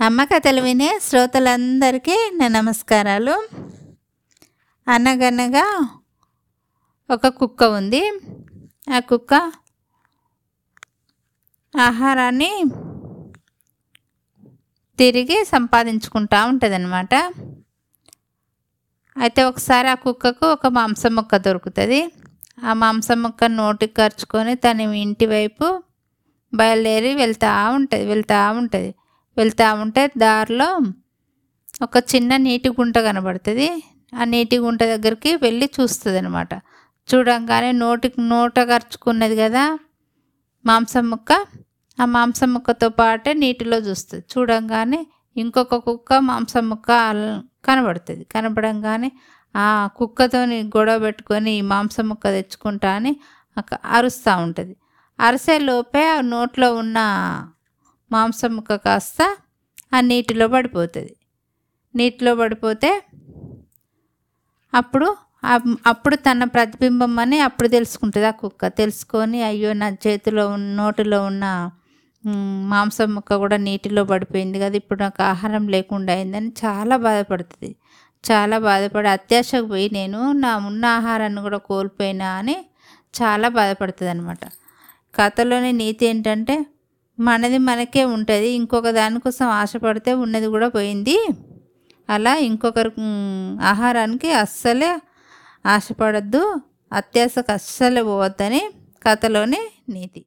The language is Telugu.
అమ్మ కథలు వినే శ్రోతలందరికీ నా నమస్కారాలు. అనగనగా ఒక కుక్క ఉంది. ఆ కుక్క ఆహారాన్ని తిరిగి సంపాదించుకుంటూ ఉంటుందన్నమాట. అయితే ఒకసారి ఆ కుక్కకు ఒక మాంసం ముక్క దొరుకుతుంది. ఆ మాంసం ముక్క నోటికి ఖర్చుకొని తన ఇంటి వైపు బయలుదేరి వెళ్తూ ఉంటుంది వెళ్తూ ఉంటుంది. వెళ్తూ ఉంటే దారిలో ఒక చిన్న నీటి గుంట కనబడుతుంది. ఆ నీటి గుంట దగ్గరికి వెళ్ళి చూస్తుంది అనమాట చూడంగానే నోటికి నోట ఖర్చుకున్నది కదా మాంసం ముక్క. ఆ మాంసం ముక్కతో పాటే నీటిలో చూస్తుంది. చూడంగానే ఇంకొక కుక్క మాంసం ముక్క కనబడుతుంది. కనబడంగానే ఆ కుక్కతోని గొడవ పెట్టుకొని మాంసం ముక్క తెచ్చుకుంటా అని అరుస్తూ ఉంటుంది. అరిసే లోపే ఆ నోట్లో ఉన్న మాంసం ముక్క కాస్త ఆ నీటిలో పడిపోతుంది. నీటిలో పడిపోతే అప్పుడు అప్పుడు తన ప్రతిబింబం అని అప్పుడు తెలుసుకుంటుంది ఆ కుక్క. తెలుసుకొని అయ్యో నా చేతిలో ఉన్న నోటిలో ఉన్న మాంసం ముక్క కూడా నీటిలో పడిపోయింది కదా ఇప్పుడు నాకు ఆహారం లేకుండా అయిందని చాలా బాధపడుతుంది. చాలా బాధపడి అత్యాశకు పోయి నేను నా ఉన్న ఆహారాన్ని కూడా కోల్పోయినా అని చాలా బాధపడుతుంది అనమాట కథలోని నీతి ఏంటంటే మనది మనకే ఉంటుంది. ఇంకొక దానికోసం ఆశపడితే ఉన్నది కూడా పోయింది. అలా ఇంకొకరి ఆహారానికి అస్సలే ఆశపడద్దు. అత్యాశకు అస్సలే పోవద్దని కథలోని నీతి.